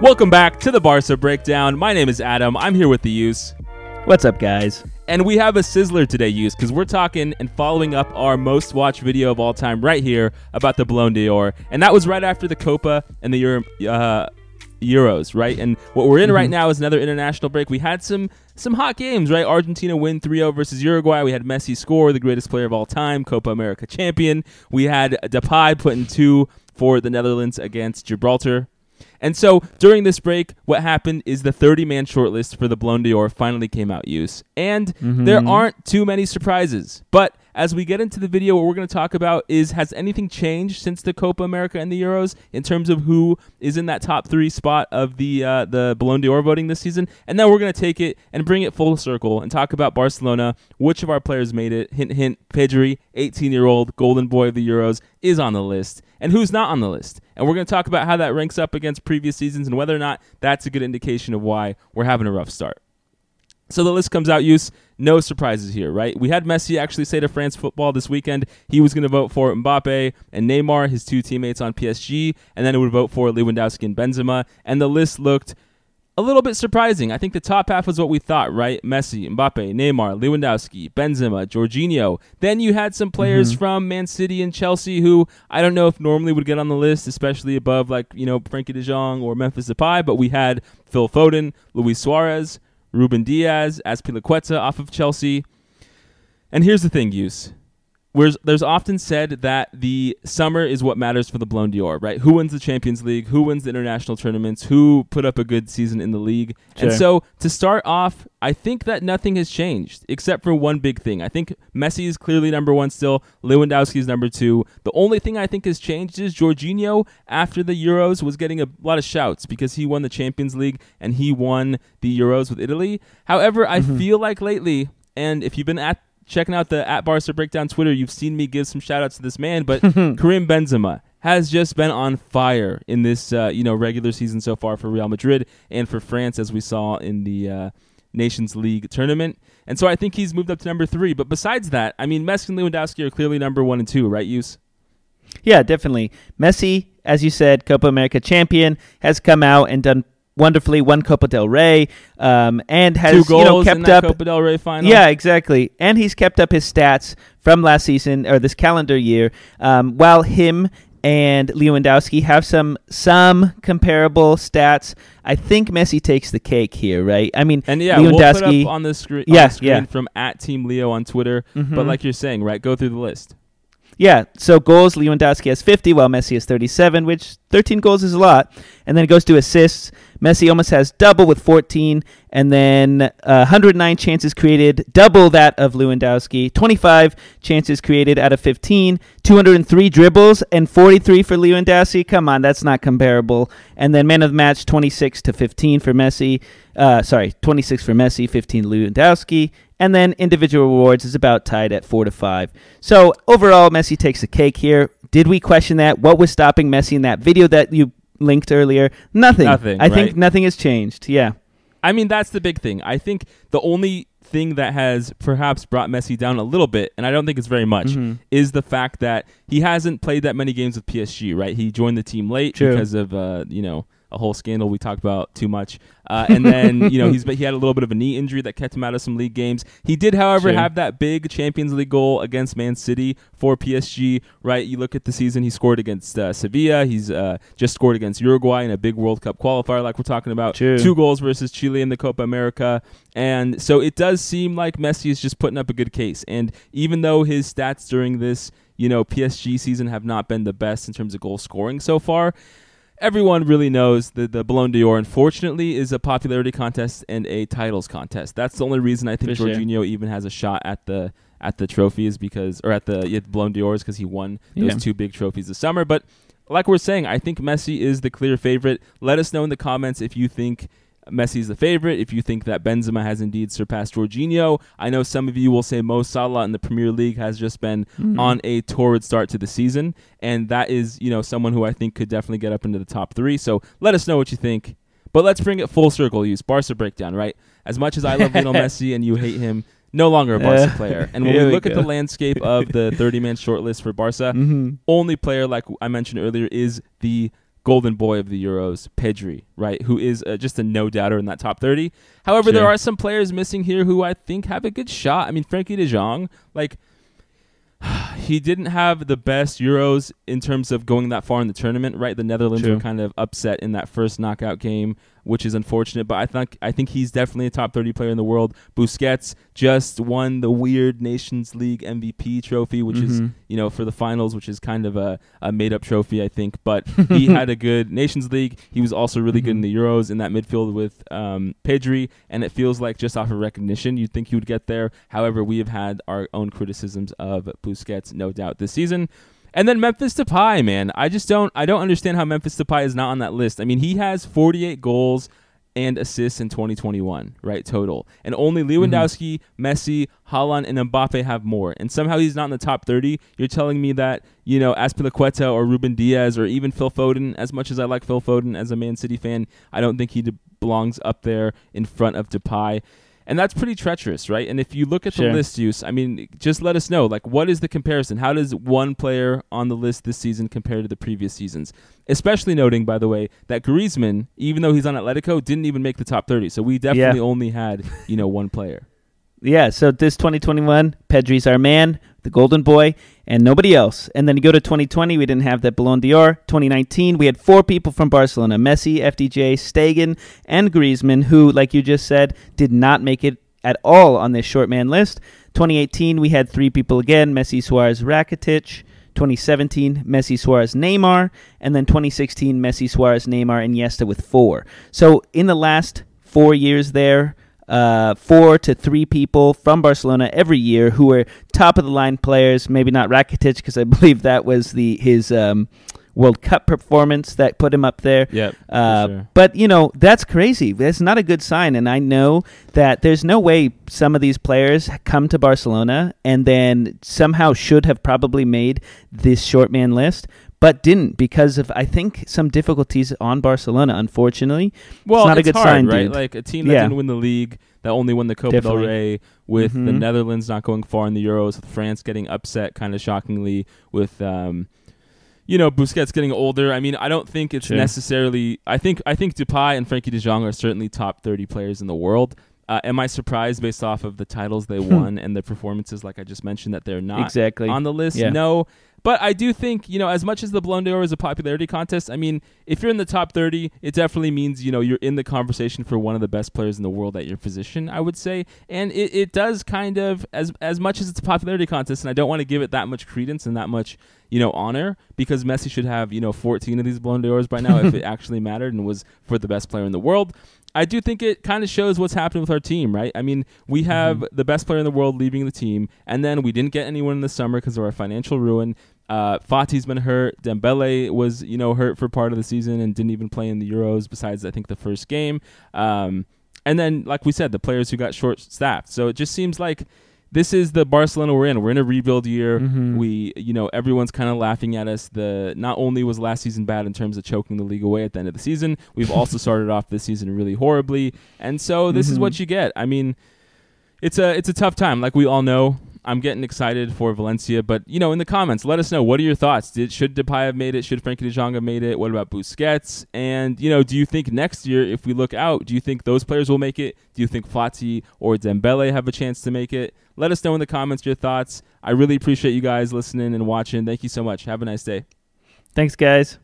Welcome back to the Barca Breakdown. My name is Adam. I'm here with the use. What's up, guys? And we have a sizzler today, use, because we're talking and following up our most watched video of all time right here about the Ballon d'Or. And that was right after the Copa and the Euro, uh, Euros, right? And what we're in right Mm-hmm. now is another international break. We had some some hot games, right? Argentina win 3-0 versus Uruguay. We had Messi score, the greatest player of all time, Copa America champion. We had Depay put in two for the Netherlands against Gibraltar. And so during this break, what happened is the 30 man shortlist for the Ballon d'Or finally came out use. And there aren't too many surprises. But as we get into the video, what we're going to talk about is has anything changed since the Copa America and the Euros in terms of who is in that top three spot of the uh, the Ballon d'Or voting this season? And then we're going to take it and bring it full circle and talk about Barcelona. Which of our players made it? Hint, hint. Pedri, 18 year old golden boy of the Euros, is on the list, and who's not on the list. And we're going to talk about how that ranks up against previous seasons and whether or not that's a good indication of why we're having a rough start. So the list comes out, use no surprises here, right? We had Messi actually say to France Football this weekend he was going to vote for Mbappe and Neymar, his two teammates on PSG, and then he would vote for Lewandowski and Benzema. And the list looked a little bit surprising. I think the top half was what we thought, right? Messi, Mbappe, Neymar, Lewandowski, Benzema, Jorginho. Then you had some players mm-hmm. from Man City and Chelsea who I don't know if normally would get on the list, especially above like, you know, Frenkie de Jong or Memphis Depay, but we had Phil Foden, Luis Suarez, Ruben Dias, Azpilicueta off of Chelsea. And here's the thing, Use. Whereas there's often said that the summer is what matters for the Ballon d'Or, right? Who wins the Champions League? Who wins the international tournaments? Who put up a good season in the league? And so to start off, I think that nothing has changed except for one big thing. I think Messi is clearly number one still. Lewandowski is number two. The only thing I think has changed is Jorginho after the Euros was getting a lot of shouts because he won the Champions League and he won the Euros with Italy. However, I mm-hmm. feel like lately, and if you've been at checking out the at Barca Breakdown Twitter, you've seen me give some shout outs to this man, but Karim Benzema has just been on fire in this uh, you know regular season so far for Real Madrid and for France as we saw in the uh, Nations League tournament. And so I think he's moved up to number three. But besides that, I mean Messi and Lewandowski are clearly number one and two, right? Use. Yeah, definitely. Messi, as you said, Copa America champion, has come out and done wonderfully. Won Copa del Rey, um, and has Two goals you know kept up. Copa del Rey final. Yeah, exactly. And he's kept up his stats from last season or this calendar year. Um, while him and Lewandowski have some some comparable stats, I think Messi takes the cake here, right? I mean, And yeah, we'll put up on the, screen, Yeah, on the screen yeah. from at Team Leo on Twitter. But Mhm. like you're saying, right, go through the list. Yeah, so goals, Lewandowski has 50, while Messi has 37, which 13 goals is a lot. And then it goes to assists. Messi almost has double with 14, and then uh, 109 chances created, double that of Lewandowski. 25 chances created out of 15, 203 dribbles, and 43 for Lewandowski. Come on, that's not comparable. And then man of the match, 26 to 15 for Messi. Uh, sorry, 26 for Messi, 15 Lewandowski. And then individual awards is about tied at four to five. So overall, Messi takes the cake here. Did we question that? What was stopping Messi in that video that you linked earlier? Nothing. Nothing, I think nothing has changed. Yeah. I mean, that's the big thing. I think the only thing that has perhaps brought Messi down a little bit, and I don't think it's very much, Mhm. is the fact that he hasn't played that many games with PSG. Right? He joined the team late True. because of uh, you know a whole scandal we talked about too much, uh, and then you know he's he had a little bit of a knee injury that kept him out of some league games. He did, however, True. have that big Champions League goal against Man City for PSG. Right? You look at the season he scored against uh, Sevilla. He's uh, just scored against Uruguay in a big World Cup qualifier, like we're talking about. True. Two goals versus Chile in the Copa America. And so it does seem like Messi is just putting up a good case. And even though his stats during this, you know, PSG season have not been the best in terms of goal scoring so far, everyone really knows that the Ballon d'Or, unfortunately, is a popularity contest and a titles contest. That's the only reason I think For sure. Even has a shot at the at the trophy is because, or at the yeah, Ballon d'Or is because he won those Yeah. two big trophies this summer. But like we're saying, I think Messi is the clear favorite. Let us know in the comments if you think Messi's the favorite. If you think that Benzema has indeed surpassed Jorginho, I know some of you will say Mo Salah in the Premier League has just been Mm-hmm. on a torrid start to the season, and that is you know someone who I think could definitely get up into the top three. So let us know what you think. But let's bring it full circle. Use Barca breakdown, right? As much as I love Lionel Messi and you hate him, no longer a Barca Uh, player. And when we we look at the landscape of the 30-man shortlist for Barca, Mm-hmm. only player like I mentioned earlier is the golden boy of the Euros, Pedri, right? Who is uh, just a no doubter in that top 30. However, there are some players missing here who I think have a good shot. I mean, Frenkie De Jong, like he didn't have the best Euros in terms of going that far in the tournament, right? The Netherlands True. were kind of upset in that first knockout game, which is unfortunate. But I think I think he's definitely a top thirty player in the world. Busquets just won the weird Nations League MVP trophy, which is Mhm. you know for the finals, which is kind of a, a made up trophy, I think. But he had a good Nations League. He was also really good in Mhm. the Euros in that midfield with um, Pedri, and it feels like just off of recognition, you'd think he would get there. However, we have had our own criticisms of Busquets, no doubt, this season. And then Memphis Depay, man, I just don't, I don't understand how Memphis Depay is not on that list. I mean, he has 48 goals and assists in 2021, right, total, and only mm-hmm. Lewandowski, Messi, Haaland, and Mbappe have more. And somehow he's not in the top 30. You're telling me that you know Azpilicueta or Ruben Dias or even Phil Foden, as much as I like Phil Foden as a Man City fan, I don't think he belongs up there in front of Depay. And that's pretty treacherous, right? And if you look at Sure. the list use, I mean, just let us know. Like, what is the comparison? How does one player on the list this season compare to the previous seasons? Especially noting, by the way, that Griezmann, even though he's on Atletico, didn't even make the top 30. So we definitely only had, you know, one player. Yeah, so this 2021, Pedri's our man, the golden boy, and nobody else. And then you go to 2020, we didn't have that Ballon d'Or. 2019, we had four people from Barcelona Messi, FDJ, Stegen, and Griezmann, who, like you just said, did not make it at all on this short man list. 2018, we had three people again Messi, Suarez, Rakitic. 2017, Messi, Suarez, Neymar. And then 2016, Messi, Suarez, Neymar, and Iniesta with four. So in the last four years there, uh, four to three people from Barcelona every year who are top of the line players. Maybe not Rakitic because I believe that was the his um, World Cup performance that put him up there. Yep. Uh, sure. But you know that's crazy. That's not a good sign. And I know that there's no way some of these players come to Barcelona and then somehow should have probably made this short man list, but didn't because of I think some difficulties on Barcelona. Unfortunately, Well, not a good hard, sign, right? dude. Like a team that Yeah. didn't win the league, that only won the Copa Definitely. del Rey, with the Mhm. Netherlands not going far in the Euros, with France getting upset, kind of shockingly, with um, you know, Busquets getting older. I mean, I don't think it's Sure. necessarily. I think I think Depay and Frenkie De Jong are certainly top thirty players in the world. Uh, am I surprised based off of the titles they won and the performances, like I just mentioned, that they're not exactly. on the list? Yeah. No. But I do think, you know, as much as the Ballon d'Or is a popularity contest, I mean, if you're in the top 30, it definitely means, you know, you're in the conversation for one of the best players in the world at your position, I would say. And it, it does kind of, as as much as it's a popularity contest, and I don't want to give it that much credence and that much, you know, honor, because Messi should have, you know, 14 of these Ballon d'Ors by now if it actually mattered and was for the best player in the world. I do think it kind of shows what's happening with our team, right? I mean, we have the best player in the world leaving the team, and then we didn't get anyone in the summer because of our financial ruin. Uh, Fati's been hurt. Dembele was, you know, hurt for part of the season and didn't even play in the Euros. Besides, I think the first game. Um, and then, like we said, the players who got short staffed. So it just seems like this is the Barcelona we're in. We're in a rebuild year. Mhm. We, you know, everyone's kind of laughing at us. The not only was last season bad in terms of choking the league away at the end of the season, we've also started off this season really horribly. And so this is Mhm. what you get. I mean, it's a it's a tough time, like we all know. I'm getting excited for Valencia, but you know, in the comments, let us know what are your thoughts. Did should Depay have made it? Should Frenkie De Jong have made it? What about Busquets? And you know, do you think next year, if we look out, do you think those players will make it? Do you think Fati or Dembele have a chance to make it? Let us know in the comments your thoughts. I really appreciate you guys listening and watching. Thank you so much. Have a nice day. Thanks, guys.